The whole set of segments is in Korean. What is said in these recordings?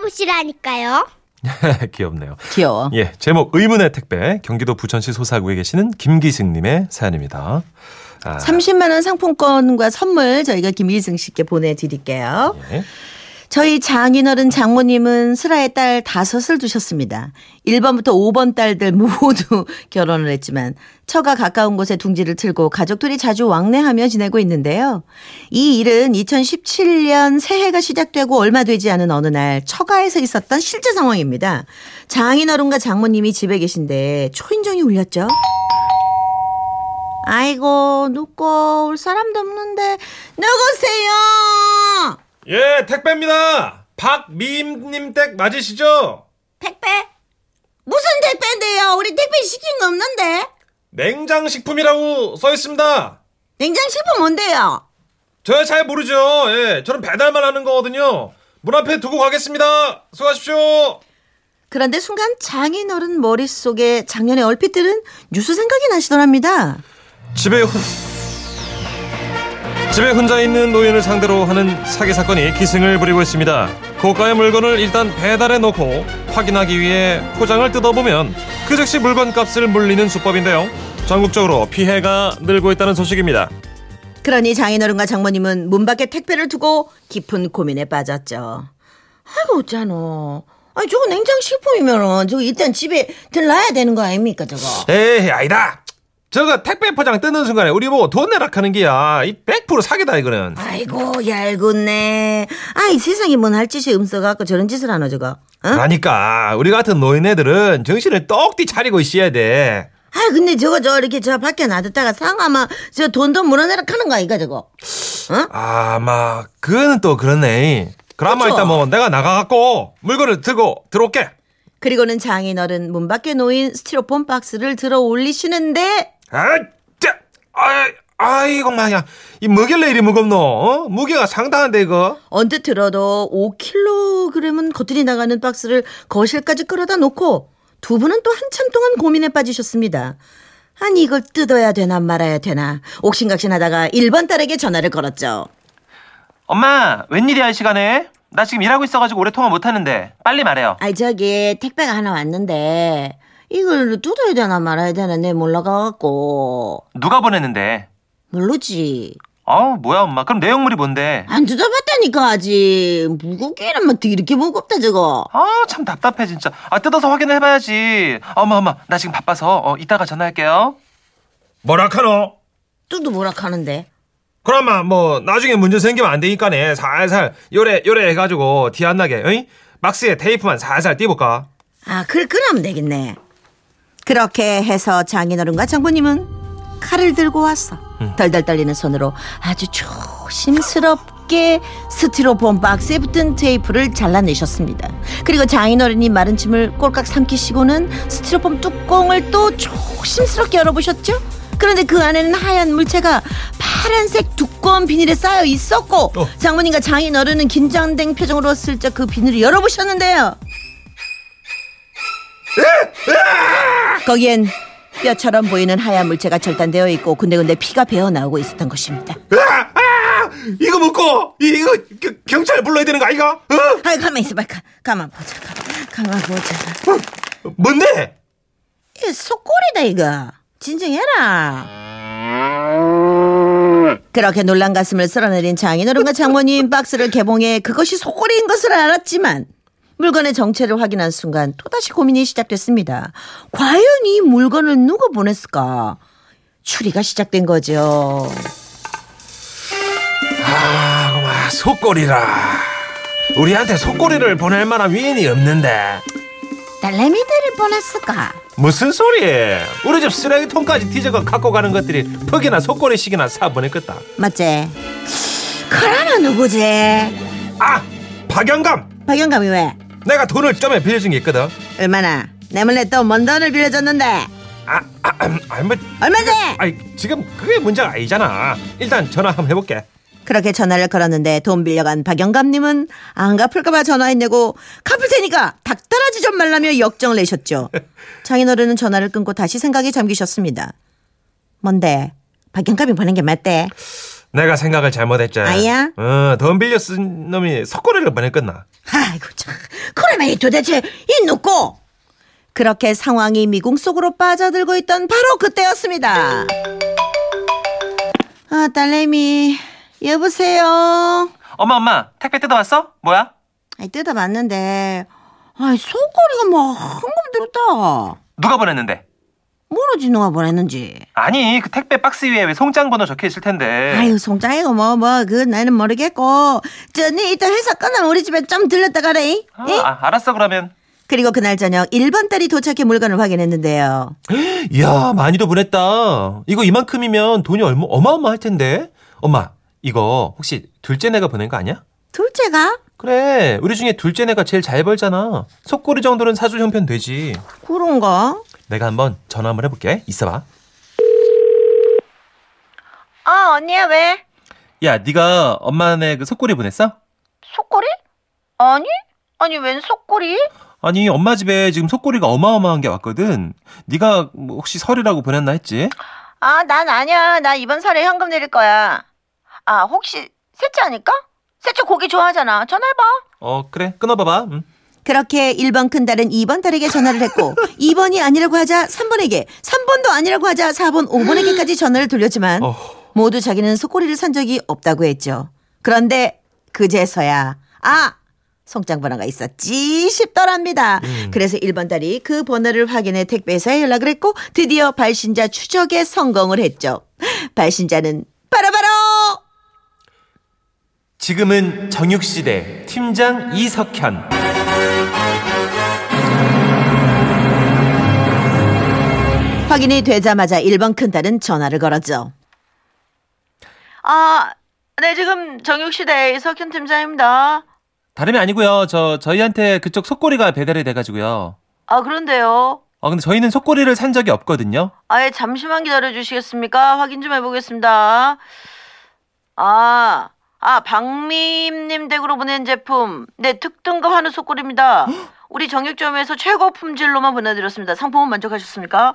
받아보시라니까요. 귀엽네요. 귀여워. 예, 제목 의문의 택배 경기도 부천시 소사구에 계시는 김기승님의 사연입니다. 아, 30만 원 상품권과 선물 저희가 김일승 씨께 보내드릴게요. 예. 저희 장인어른 장모님은 슬아의 딸 다섯을 두셨습니다. 1번부터 5번 딸들 모두 결혼을 했지만 처가 가까운 곳에 둥지를 틀고 가족들이 자주 왕래하며 지내고 있는데요. 이 일은 2017년 새해가 시작되고 얼마 되지 않은 어느 날 처가에서 있었던 실제 상황입니다. 장인어른과 장모님이 집에 계신데 초인종이 울렸죠. 아이고 누구 올 사람도 없는데 누구세요? 예, 택배입니다. 박미임님 댁 맞으시죠? 택배? 무슨 택배인데요? 우리 택배 시킨 거 없는데? 냉장식품이라고 써 있습니다. 냉장식품 뭔데요? 저야 잘 모르죠. 예, 저는 배달만 하는 거거든요. 문 앞에 두고 가겠습니다. 수고하십시오. 그런데 순간 장인어른 머릿속에 작년에 얼핏 들은 뉴스 생각이 나시더랍니다. 집에 혼... 집에 혼자 있는 노인을 상대로 하는 사기 사건이 기승을 부리고 있습니다. 고가의 물건을 일단 배달해 놓고 확인하기 위해 포장을 뜯어보면 그 즉시 물건 값을 물리는 수법인데요. 전국적으로 피해가 늘고 있다는 소식입니다. 그러니 장인어른과 장모님은 문 밖에 택배를 두고 깊은 고민에 빠졌죠. 아이고 어쩌노. 아니 저거 냉장식품이면은 저거 일단 집에 들놔야 되는 거 아닙니까 저거? 에이 아니다. 저거 택배 포장 뜯는 순간에 우리 보고 돈 내라 하는 게야. 이 100% 사기다 이거는. 아이고 얄궂네. 아이 세상에 뭔 할 짓이 음써갖고 저런 짓을 하노 저거? 어? 그러니까 우리 같은 노인네들은 정신을 똑띠 차리고 있어야 돼. 아 근데 저거 저 이렇게 저 밖에 놔뒀다가 상하면 저 돈도 물어내라 하는 거 아이가 저거? 어? 아마 그거는 또 그렇네. 그쵸? 일단 뭐 내가 나가갖고 물건을 들고 들어올게. 그리고는 장인어른 문 밖에 놓인 스티로폼 박스를 들어 올리시는데 아, 짜, 아, 아이고 마야, 이 뭐길래 이리 무겁노? 어? 무게가 상당한데 이거. 언뜻 들어도 5kg은 거슬이 나가는 박스를 거실까지 끌어다 놓고 두 분은 또 한참 동안 고민에 빠지셨습니다. 아니 이걸 뜯어야 되나 말아야 되나 옥신각신하다가 1번 딸에게 전화를 걸었죠. 엄마, 웬일이야, 이 시간에? 나 지금 일하고 있어가지고 오래 통화 못 하는데. 빨리 말해요. 아이 저기 택배가 하나 왔는데 이걸 뜯어야 되나 말아야 되나 내 몰라가갖고 누가 보냈는데? 모르지 어, 뭐야, 엄마. 그럼 내용물이 뭔데? 안 뜯어봤다니까 아직 무겁게는 막 이렇게 무겁다 저거 아, 참 답답해, 진짜. 아, 뜯어서 확인을 해봐야지. 엄마, 엄마. 나 지금 바빠서, 어, 이따가 전화할게요. 뭐라카노? 뜯어 뭐라 하는데 그러면 뭐 나중에 문제 생기면 안 되니까네 살살 요래 요래 해가지고 티 안 나게 어이? 박스에 테이프만 살살 띄볼까? 아 그래 그러면 되겠네 그렇게 해서 장인어른과 장모님은 칼을 들고 왔어 덜덜 떨리는 손으로 아주 조심스럽게 스티로폼 박스에 붙은 테이프를 잘라내셨습니다. 그리고 장인어른이 마른 침을 꼴깍 삼키시고는 스티로폼 뚜껑을 또 조심스럽게 열어보셨죠? 그런데 그 안에는 하얀 물체가 파란색 두꺼운 비닐에 쌓여 있었고 어. 장모님과 장인어른은 긴장된 표정으로 슬쩍 그 비닐을 열어보셨는데요 거기엔 뼈처럼 보이는 하얀 물체가 절단되어 있고 군데군데 피가 배어 나오고 있었던 것입니다. 아, 아, 이거 먹고 이- 이거 겨- 경찰 불러야 되는 거 아이가? 어? 아이 가만 있어봐, 가, 가만 보자, 가만, 가만 보자. 어? 뭔데? 이 속골이다 이거. 진정해라. 그렇게 놀란 가슴을 쓸어내린 장인어른과 장모님 박스를 개봉해 그것이 속골인 것을 알았지만 물건의 정체를 확인한 순간 또다시 고민이 시작됐습니다. 과연 이 물건을 누가 보냈을까? 추리가 시작된 거죠. 아, 고마 속골이라. 우리한테 속골이를 보낼 만한 위인이 없는데. 딸내미들을 보냈을까? 무슨 소리? 우리 집 쓰레기통까지 뒤져가 갖고 가는 것들이 퍽이나 속골이식이나 사 보냈겠다. 맞지? 그러면 누구지? 아, 박영감. 박영감이 왜? 내가 돈을 좀에 빌려준 게 있거든. 얼마나? 내 몰래 또 뭔 돈을 빌려줬는데? 아, 아, 아, 아니 뭐, 얼마지? 아니 지금 그게 문제가 아니잖아. 일단 전화 한번 해볼게. 그렇게 전화를 걸었는데 돈 빌려간 박영감님은 안 갚을까봐 전화했내고 갚을 테니까 닥달하지 좀 말라며 역정을 내셨죠. 장인어른은 전화를 끊고 다시 생각에 잠기셨습니다. 뭔데? 박영감이 보낸 게 맞대? 내가 생각을 잘못했지. 아야? 어, 돈 빌려 쓴 놈이 석고리를 보냈겠나? 아이고 참 그러면 이 도대체 이 누구? 그렇게 상황이 미궁 속으로 빠져들고 있던 바로 그때였습니다. 아 딸내미 여보세요. 엄마 엄마 택배 뜯어왔어? 뭐야? 아이 뜯어봤는데 아이 속꼬리가 뭐 한금 들었다. 누가 보냈는데? 모르지 누가 보냈는지. 아니 그 택배 박스 위에 왜 송장 번호 적혀 있을 텐데. 아유 송장이고 뭐 뭐 그 나는 모르겠고 저니 이따 회사 끝나면 우리 집에 좀 들렀다 가래. 아, 예? 아, 알았어 그러면. 그리고 그날 저녁 1번 딸이 도착해 물건을 확인했는데요. 이야, 많이도 보냈다. 이거 이만큼이면 돈이 얼마, 어마어마할 텐데. 엄마, 이거 혹시 둘째네가 보낸 거 아니야? 둘째가? 그래, 우리 중에 둘째네가 제일 잘 벌잖아. 속꼬리 정도는 사줄 형편 되지. 그런가? 내가 한번 전화 한번 해볼게. 있어봐. 아 언니야 왜? 야, 네가 엄마네 그 속꼬리 보냈어? 속꼬리? 아니? 아니 웬 속꼬리? 아니, 엄마 집에 지금 속꼬리가 어마어마한 게 왔거든. 네가 뭐 혹시 설이라고 보냈나 했지? 아 난 아니야. 나 이번 설에 현금 내릴 거야. 아 혹시 셋째 아닐까? 셋째 고기 좋아하잖아. 전화해봐. 어, 그래. 끊어봐봐. 응. 그렇게 1번 큰 딸은 2번 딸에게 전화를 했고 2번이 아니라고 하자 3번에게 3번도 아니라고 하자 4번 5번에게까지 전화를 돌렸지만 어. 모두 자기는 속꼬리를 산 적이 없다고 했죠. 그런데 그제서야 아 송장 번호가 있었지 싶더랍니다. 그래서 1번 딸이 그 번호를 확인해 택배사에 연락을 했고 드디어 발신자 추적에 성공을 했죠. 발신자는 바로바로 지금은 정육시대 팀장 이석현. 확인이 되자마자 1번 큰딸은 전화를 걸었죠. 아, 네, 지금 정육시대 석현 팀장입니다. 다름이 아니고요. 저 저희한테 그쪽 속꼬리가 배달이 돼가지고요. 아, 그런데요. 아 근데 저희는 속꼬리를 산 적이 없거든요. 아예 잠시만 기다려 주시겠습니까? 확인 좀 해보겠습니다. 아, 아, 박미임님 댁으로 보낸 제품. 네, 특등급 한우 속골입니다. 우리 정육점에서 최고 품질로만 보내드렸습니다. 상품은 만족하셨습니까?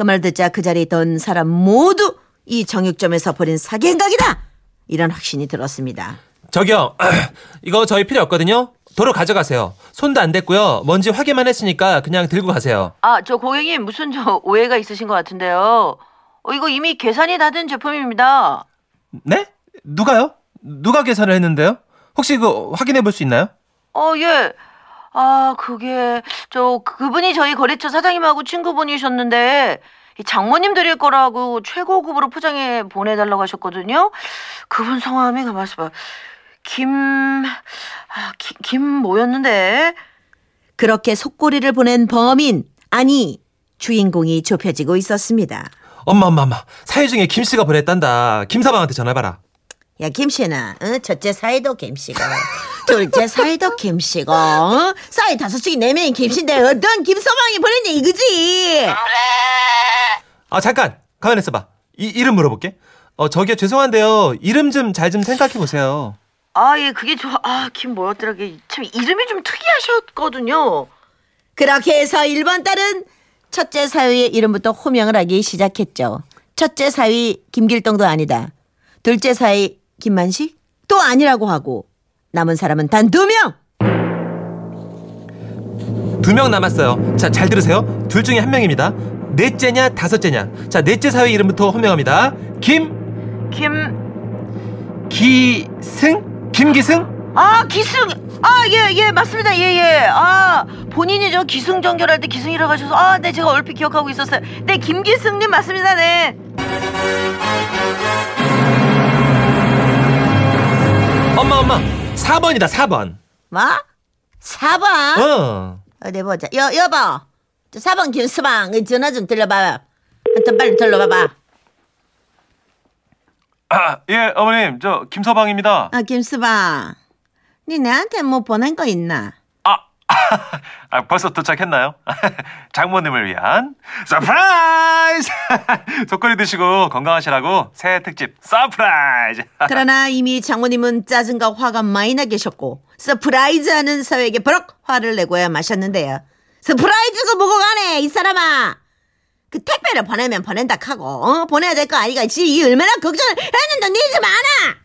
그 말 듣자 그 자리에 있던 사람 모두 이 정육점에서 벌인 사기행각이다! 이런 확신이 들었습니다. 저기요, 이거 저희 필요 없거든요. 도로 가져가세요. 손도 안 댔고요. 뭔지 확인만 했으니까 그냥 들고 가세요. 아, 저 고객님 무슨 저 오해가 있으신 것 같은데요. 어, 이거 이미 계산이 다 된 제품입니다. 네? 누가요? 누가 계산을 했는데요? 혹시 그 확인해 볼 수 있나요? 어, 예. 아, 그게 저 그분이 저희 거래처 사장님하고 친구분이셨는데 이 장모님 드릴 거라고 최고급으로 포장해 보내달라고 하셨거든요. 그분 성함이 가만 있어봐. 김, 아, 김, 김 뭐였는데? 그렇게 속꼬리를 보낸 범인 아니 주인공이 좁혀지고 있었습니다. 엄마, 엄마, 엄마. 사회 중에 김 씨가 보냈단다. 김 사방한테 전화해봐라. 야 김씨는 어? 첫째 사이도 김씨고 둘째 사이도 김씨고 어? 사이 다섯이 네 명이 김씨인데 어떤 김서방이 보냈냐 이거지 아 잠깐 가만히 있어봐. 이 이름 물어볼게. 어 저기요 죄송한데요. 이름 좀 잘 좀 생각해 보세요. 아 예 그게 저아김 뭐였더라 그게 참 이름이 좀 특이하셨거든요 그렇게 해서 1번 딸은 첫째 사위의 이름부터 호명을 하기 시작했죠 첫째 사위 김길동도 아니다 둘째 사위 김만식 또 아니라고 하고 남은 사람은 단 두 명 두 명 남았어요. 자 잘 들으세요. 둘 중에 한 명입니다. 넷째냐 다섯째냐. 자 넷째 사위 이름부터 호명합니다. 김 김, 기승 김기승. 아, 기승! 아, 예, 예, 맞습니다. 예, 예. 아, 본인이 저 기승전결할 때 기승이라고 하셔서, 아, 네, 제가 얼핏 기억하고 있었어요. 네, 김기승 님 맞습니다. 네. 엄마 엄마 4번이다 4번. 뭐? 4번? 어. 어디 보자. 여, 여보. 저 4번 김수방, 이 전화 좀 들려봐봐. 좀 빨리 들려봐봐. 아, 예 어머님 저 김서방입니다. 아, 김서방. 니 내한테 뭐 보낸 거 있나? 아, 아 벌써 도착했나요? 장모님을 위한 서프라이즈! 소꼬리 드시고 건강하시라고 새해 특집 서프라이즈! 그러나 이미 장모님은 짜증과 화가 많이 나 계셨고 서프라이즈 하는 사위에게 버럭 화를 내고야 마셨는데요. 서프라이즈가 뭐고 가네 이 사람아. 그 택배를 보내면 보낸다 하고 어? 보내야 될 거 아니가 지이 얼마나 걱정을 했는데 니지 마나.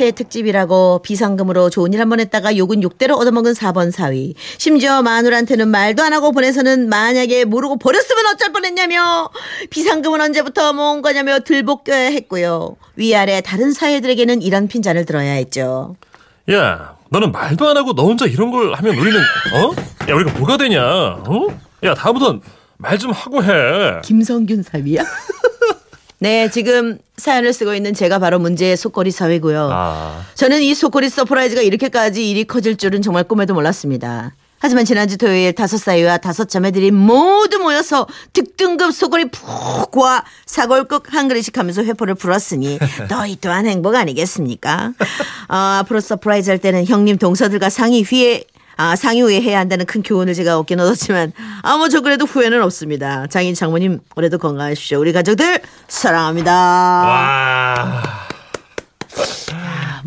새해 특집이라고 비상금으로 좋은 일 한 번 했다가 욕은 욕대로 얻어먹은 4번 사위. 심지어 마누라한테는 말도 안 하고 보내서는 만약에 모르고 버렸으면 어쩔 뻔했냐며 비상금은 언제부터 모은 거냐며 들볶여야 했고요. 위아래 다른 사위들에게는 이런 핀잔을 들어야 했죠. 야, 너는 말도 안 하고 너 혼자 이런 걸 하면 우리는 어? 야, 우리가 뭐가 되냐? 어? 야, 다음부턴 말 좀 하고 해. 김성균 사위야? 네, 지금 사연을 쓰고 있는 제가 바로 문제의 소꼬리 사위고요. 아, 저는 이 소꼬리 서프라이즈가 이렇게까지 일이 커질 줄은 정말 꿈에도 몰랐습니다. 하지만 지난주 토요일 다섯 사위와 다섯 자매들이 모두 모여서 특등급 소꼬리 푹 고아 사골국 한 그릇씩 하면서 회포를 풀었으니 이 또한 행복 아니겠습니까? 어, 앞으로 서프라이즈 할 때는 형님 동서들과 상의 휘에 아, 상의 후에 해야 한다는 큰 교훈을 제가 얻긴 얻었지만 아무 저 그래도 후회는 없습니다. 장인 장모님 올해도 건강하십시오. 우리 가족들 사랑합니다. 와.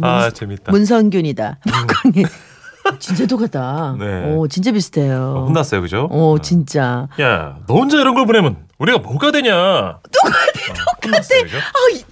아, 재밌다. 문선균이다. 박광희. 진짜 똑같다. 네. 오, 진짜 비슷해요. 혼났어요, 그죠? 오, 진짜. 야, 너 혼자 이런 걸 보내면 우리가 뭐가 되냐? 똑같아, 똑같아. 아, 이-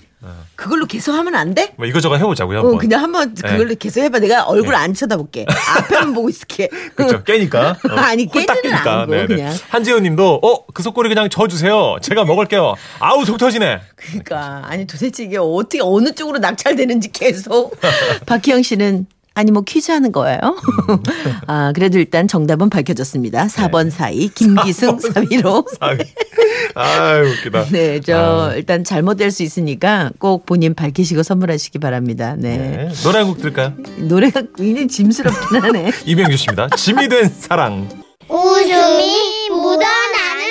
그걸로 계속 하면 안 돼? 뭐 이거저거 해보자고요, 한번. 어, 그냥 한번 그걸로 계속 해봐. 내가 얼굴 안 쳐다볼게. 앞에만 보고 있을게. 그렇죠. 깨니까. 어, 아니, 깨지는 깨니까. 않고. 그냥. 한지훈 님도, 어, 그 속꼬리 그냥 져주세요. 제가 먹을게요. 아우, 속 터지네. 그러니까 아니 도대체 이게 어떻게 어느 쪽으로 낙찰되는지 계속. 박희영 씨는 아니 뭐 퀴즈 하는 거예요? 아 그래도 일단 정답은 밝혀졌습니다. 4번 사이 김기승 사위로. 아유, 아유 웃기다. 네, 저 아. 일단 잘못될 수 있으니까 꼭 본인 밝히시고 선물하시기 바랍니다. 네. 네. 노래 한 곡 들을까요? 노래가 굉장히 짐스럽긴 하네. 이병규 씨입니다. 짐이 된 사랑. 웃음이 묻어나는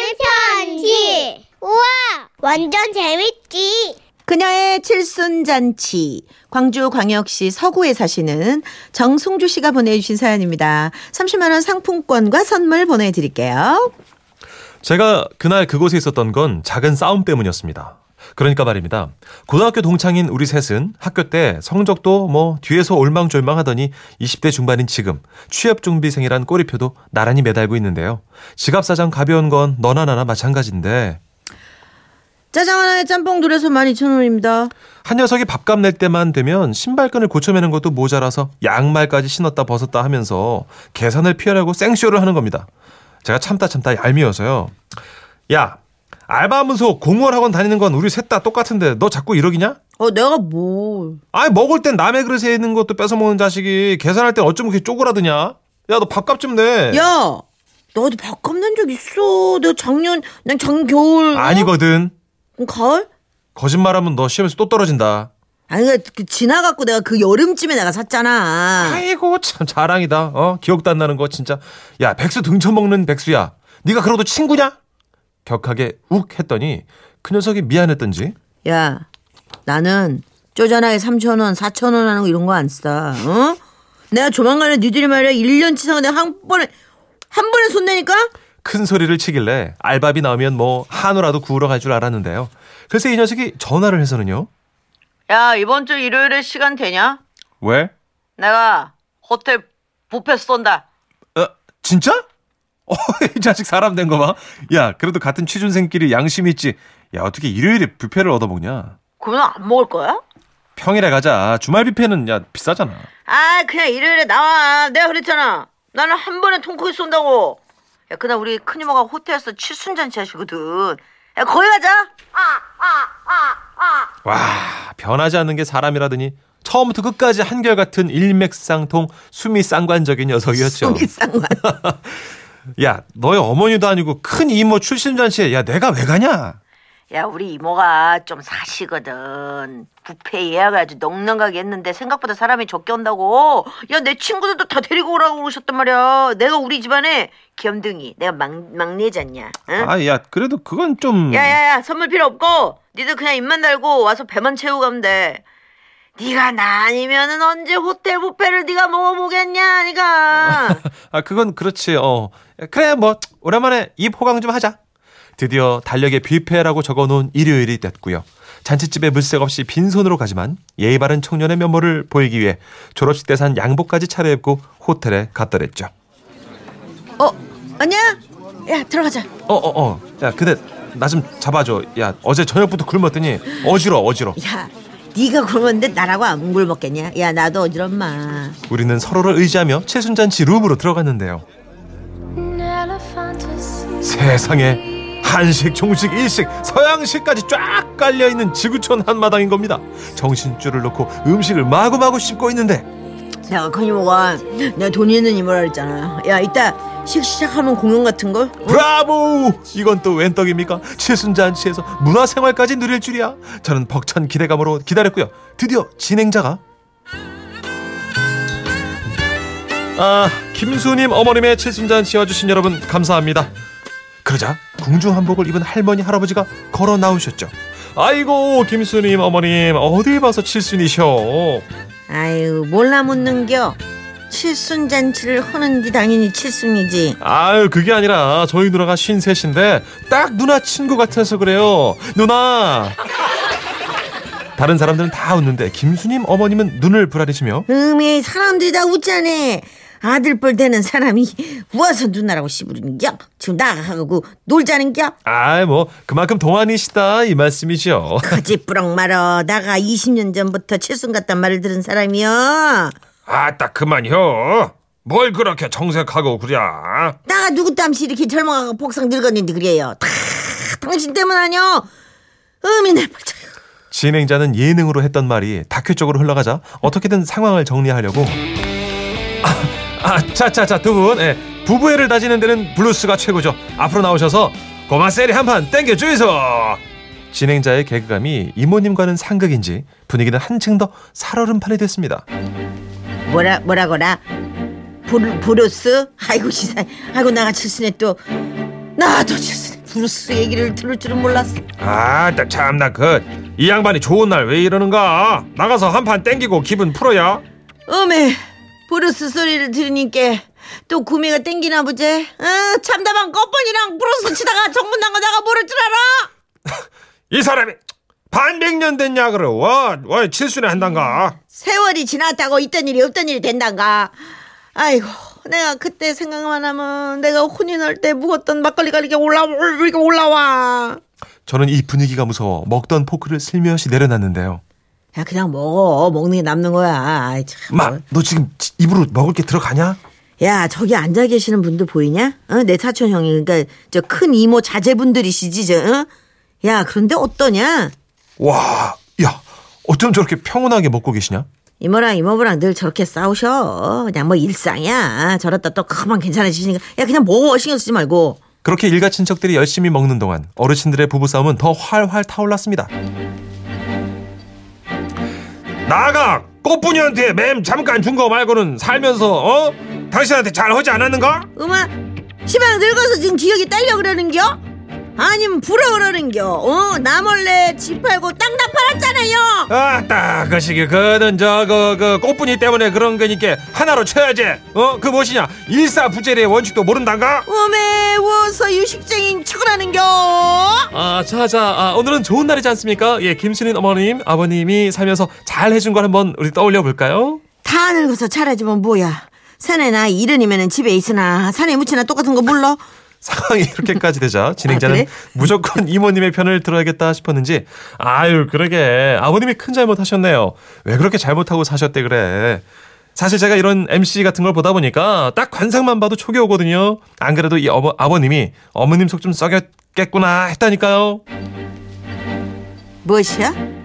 편지. 우와, 완전 재밌지. 그녀의 칠순잔치. 광주광역시 서구에 사시는 정승주 씨가 보내주신 사연입니다. 30만원 상품권과 선물 보내드릴게요. 제가 그날 그곳에 있었던 건 작은 싸움 때문이었습니다. 그러니까 말입니다. 고등학교 동창인 우리 셋은 학교 때 성적도 뭐 뒤에서 올망졸망 하더니 20대 중반인 지금 취업준비생이란 꼬리표도 나란히 매달고 있는데요. 지갑사정 가벼운 건 너나 나나 마찬가지인데 짜장 하나에 짬뽕 둘에서 12,000원입니다. 한 녀석이 밥값 낼 때만 되면 신발끈을 고쳐매는 것도 모자라서 양말까지 신었다 벗었다 하면서 계산을 피하려고 생쇼를 하는 겁니다. 제가 참다 참다 얄미워서요. 야, 알바하면서 공무원 학원 다니는 건 우리 셋 다 똑같은데 너 자꾸 이러기냐? 어, 내가 뭐. 아이 먹을 땐 남의 그릇에 있는 것도 뺏어 먹는 자식이 계산할 땐 어쩜 그렇게 쪼그라드냐? 야, 너 밥값 좀 내. 야! 너도 밥값 낸 적 있어. 내가 작년, 난 작년 겨울. 어? 아니거든. 그럼 가을? 거짓말하면 너 시험에서 또 떨어진다. 아니, 그, 그 지나갖고 내가 그 여름쯤에 내가 샀잖아. 아이고 참 자랑이다. 어 기억도 안 나는 거 진짜. 야 백수 등쳐먹는 백수야. 네가 그러도 친구냐? 격하게 욱 했더니 그 녀석이 미안했던지 야, 나는 쪼잔하게 3,000원, 4,000원 하는 거 이런 거안 싸. 어? 내가 조만간에 니들이 말이야 1년치 사고 내가 한 번에, 한 번에 손 내니까? 큰 소리를 치길래 알바비 나오면 뭐 한우라도 구우러 갈 줄 알았는데요. 글쎄 이 녀석이 전화를 해서는요. 야, 이번 주 일요일에 시간 되냐? 왜? 내가 호텔 뷔페 쏜다. 어 진짜? 어, 이 자식 사람 된 거 봐. 야 그래도 같은 취준생끼리 양심 있지. 야 어떻게 일요일에 뷔페를 얻어먹냐? 그러면 안 먹을 거야? 평일에 가자. 주말 뷔페는 야 비싸잖아. 아, 그냥 일요일에 나와. 내가 그랬잖아. 나는 한 번에 통크게 쏜다고. 야, 그날 우리 큰이모가 호텔에서 칠순잔치 하시거든. 야, 거기 가자. 와 변하지 않는 게 사람이라더니 처음부터 끝까지 한결같은 일맥상통 숨이 쌍관적인 녀석이었죠. 속이 쌍만. 야 너의 어머니도 아니고 큰 이모 출신 잔치에 야 내가 왜 가냐? 야, 우리 이모가 좀 사시거든. 예약을 아주 넉넉하게 했는데 생각보다 사람이 적게 온다고. 야, 내 친구들도 다 데리고 오라고 그러셨단 말이야. 내가 우리 집안에 겸둥이. 내가 막, 막내잖냐. 응? 아 야 그래도 그건 좀 야야야 선물 필요 없고 니들 그냥 입만 달고 와서 배만 채우고 가면 돼 네가 나 아니면은 언제 호텔 뷔페를 네가 먹어보겠냐 니가 아 그건 그렇지 어 그래 뭐 오랜만에 입 호강 좀 하자. 드디어 달력에 뷔페라고 적어놓은 일요일이 됐고요. 잔치집에 물색 없이 빈손으로 가지만 예의 바른 청년의 면모를 보이기 위해 졸업식 때 산 양복까지 차려입고 호텔에 갔더랬죠. 어 아니야 야 들어가자 어, 어, 어. 야, 근데 나 좀 잡아줘. 야, 어제 저녁부터 굶었더니 어지러, 어지러. 야 네가 굶었는데 나라고 안 굶었겠냐? 야 나도 어지럽마. 우리는 서로를 의지하며 칠순잔치 룸으로 들어갔는데요. 세상에 한식, 중식, 일식, 서양식까지 쫙 깔려 있는 지구촌 한마당인 겁니다. 정신줄을 놓고 음식을 마구마구 씹고 있는데 야 건이모가 내가 돈 있는 이모라 했잖아. 야 이따 식 시작하면 공연 같은 거? 브라보! 이건 또 웬 떡입니까? 칠순잔치에서 문화생활까지 누릴 줄이야. 저는 벅찬 기대감으로 기다렸고요. 드디어 진행자가 아, 김수님 어머님의 칠순잔치 와주신 여러분 감사합니다. 그러자 궁중 한복을 입은 할머니 할아버지가 걸어 나오셨죠. 아이고 김수님 어머님 어딜 봐서 칠순이셔. 아유 몰라 묻는겨. 칠순 잔치를 하는디 당연히 칠순이지. 아유 그게 아니라 저희 누나가 쉰셋인데 딱 누나 친구 같아서 그래요 누나 다른 사람들은 다 웃는데 김수님 어머님은 눈을 부라리시며 음에 사람들이 다 웃자네. 아들뻘 되는 사람이 와서 누나라고 씨부르는겨. 지금 나가고 놀자는겨. 아이 뭐 그만큼 동안이시다 이 말씀이죠 거짓부렁 말어. 나가 20년 전부터 칠순 같단 말을 들은 사람이여. 아따 그만요 뭘 그렇게 정색하고 그래 나가 누구 땀시 이렇게 젊어가고 복상 늙었는데 그래요. 다 당신 때문 아니여. 음이 내 펄쩍. 진행자는 예능으로 했던 말이 다큐 쪽으로 흘러가자 어떻게든 상황을 정리하려고 아, 자자자 두 분. 예, 부부애를 다지는 데는 블루스가 최고죠. 앞으로 나오셔서 고마 쎄리 한 판 땡겨 주이소. 진행자의 개그감이 이모님과는 상극인지 분위기는 한층 더 살얼음판이 됐습니다. 뭐라 뭐라거라 브루, 브루스? 아이고 시사 아이고 나가 칠순에 또. 나도 칠순에 브루스 얘기를 들을 줄은 몰랐어. 아따 참나 그 이 양반이 좋은 날 왜 이러는가? 나가서 한 판 땡기고 기분 풀어야. 어메 브루스 소리를 들으니까 또 구미가 땡기나 보지? 어, 참다방 꺼번이랑 브루스 치다가 정문 나가다가 모를 줄 알아? 이 사람이 반백년 됐냐 그래 와 와 칠순에 한단가? 세월이 지났다고 있던 일이 없던 일이 된단가? 아이고 내가 그때 생각만 하면 내가 혼이 날 때 묵었던 막걸리가 이렇게 올라와 이렇게 올라와. 저는 이 분위기가 무서워 먹던 포크를 슬며시 내려놨는데요. 야 그냥 먹어 먹는 게 남는 거야 아이, 참. 마, 너 지금 지- 입으로 먹을 게 들어가냐? 야 저기 앉아 계시는 분들 보이냐 어? 내 사촌 형이 그러니까 저 큰 이모 자제분들이시지 저 어? 야 그런데 어떠냐 와, 야, 어쩜 저렇게 평온하게 먹고 계시냐? 이모랑 이모부랑 늘 저렇게 싸우셔 그냥 뭐 일상이야 저랬다 또 그만 괜찮아지시니까 야 그냥 먹어 신경 쓰지 말고 그렇게 일가 친척들이 열심히 먹는 동안 어르신들의 부부싸움은 더 활활 타올랐습니다. 나가 꽃분이한테 맴 잠깐 준 거 말고는 살면서 어? 당신한테 잘 하지 않았는가? 음아 시방 늙어서 지금 기억이 딸려 그러는겨? 아니면 불어 그러는겨 어? 나 몰래 집 팔고 땅 다 팔았잖아요 아따 그 시기 그는 저그 그 꽃분이 때문에 그런 거니까 하나로 쳐야지 어 그 무엇이냐 일사부재리의 원칙도 모른단가 어메 워서 유식쟁인 척을 하는겨 아 자 자 아, 오늘은 좋은 날이지 않습니까? 예 김순인 어머님 아버님이 살면서 잘 해준 걸 한번 우리 떠올려 볼까요? 다 늙어서 잘해주면 뭐야? 산에 나 이른이면은 집에 있으나 산에 묻히나 똑같은 거 몰라? 상황이 이렇게까지 되자 진행자는 아, 그래? 무조건 이모님의 편을 들어야겠다 싶었는지. 아유 그러게. 아버님이 큰 잘못하셨네요. 왜 그렇게 잘못하고 사셨대 그래 사실 제가 이런 MC 같은 걸 보다 보니까 딱 관상만 봐도 촉이 오거든요 안 그래도 이 어버, 아버님이 어머님 속 좀 썩였겠구나 했다니까요 무엇이야?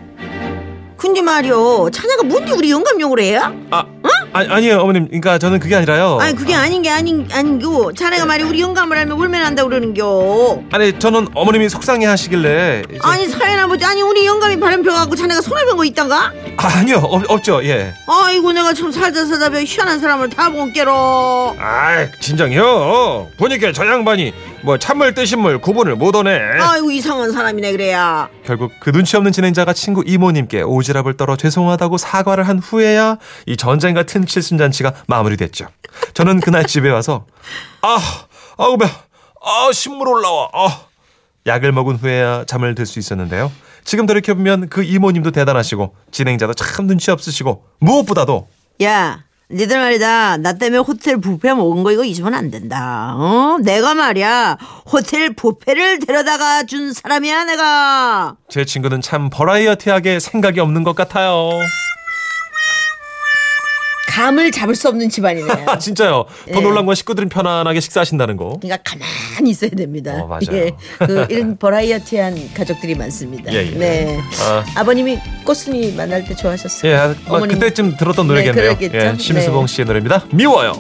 근데 말이요 자네가 뭔데 우리 영감용으로 해요? 아, 아니, 아니에요 어머님. 그러니까 저는 그게 아니라요. 아니 그게 아닌 게 아닌 아니고 자네가 말이 우리 영감을 알면 울면한다 그러는겨. 아니 저는 어머님이 속상해 하시길래 이제- 아니 사연 아버지 아니 우리 영감이 발음표 갖고 자네가 손을 변거 있단가? 아 니요. 없, 없죠. 예. 아이고 내가 참 살다 살다 별 희한한 사람을 다 본 게로. 아이 진정해요. 보니까 저 양반이 뭐 찬물 뜨신 물 구분을 못하네. 아이고 이상한 사람이네 그래야. 결국 그 눈치 없는 진행자가 친구 이모님께 오지랖을 떨어 죄송하다고 사과를 한 후에야 이 전쟁 같은 칠순잔치가 마무리됐죠. 저는 그날 집에 와서 아 아우 배 아 신물 올라와. 아. 약을 먹은 후에야 잠을 들 수 있었는데요. 지금 돌이켜보면 그 이모님도 대단하시고 진행자도 참 눈치 없으시고 무엇보다도 야 니들 말이다. 나 때문에 호텔 뷔페 먹은 거 이거 잊으면 안 된다. 어? 내가 말이야. 호텔 뷔페를 데려다가 준 사람이야, 내가. 제 친구는 참 버라이어티하게 생각이 없는 것 같아요. 감을 잡을 수 없는 집안이네요. 아 진짜요. 더 예. 놀란 건 식구들은 편안하게 식사하신다는 거. 그러니까 가만히 있어야 됩니다. 어, 맞아요. 예, 그 이런 버라이어티한 가족들이 많습니다. 예, 예. 네. 아. 아버님이 꽃순이 만날 때 좋아하셨어요. 예, 아, 뭐 어머님. 그때쯤 들었던 노래겠네요. 그러겠죠? 예, 심수봉 씨의 노래입니다. 미워요.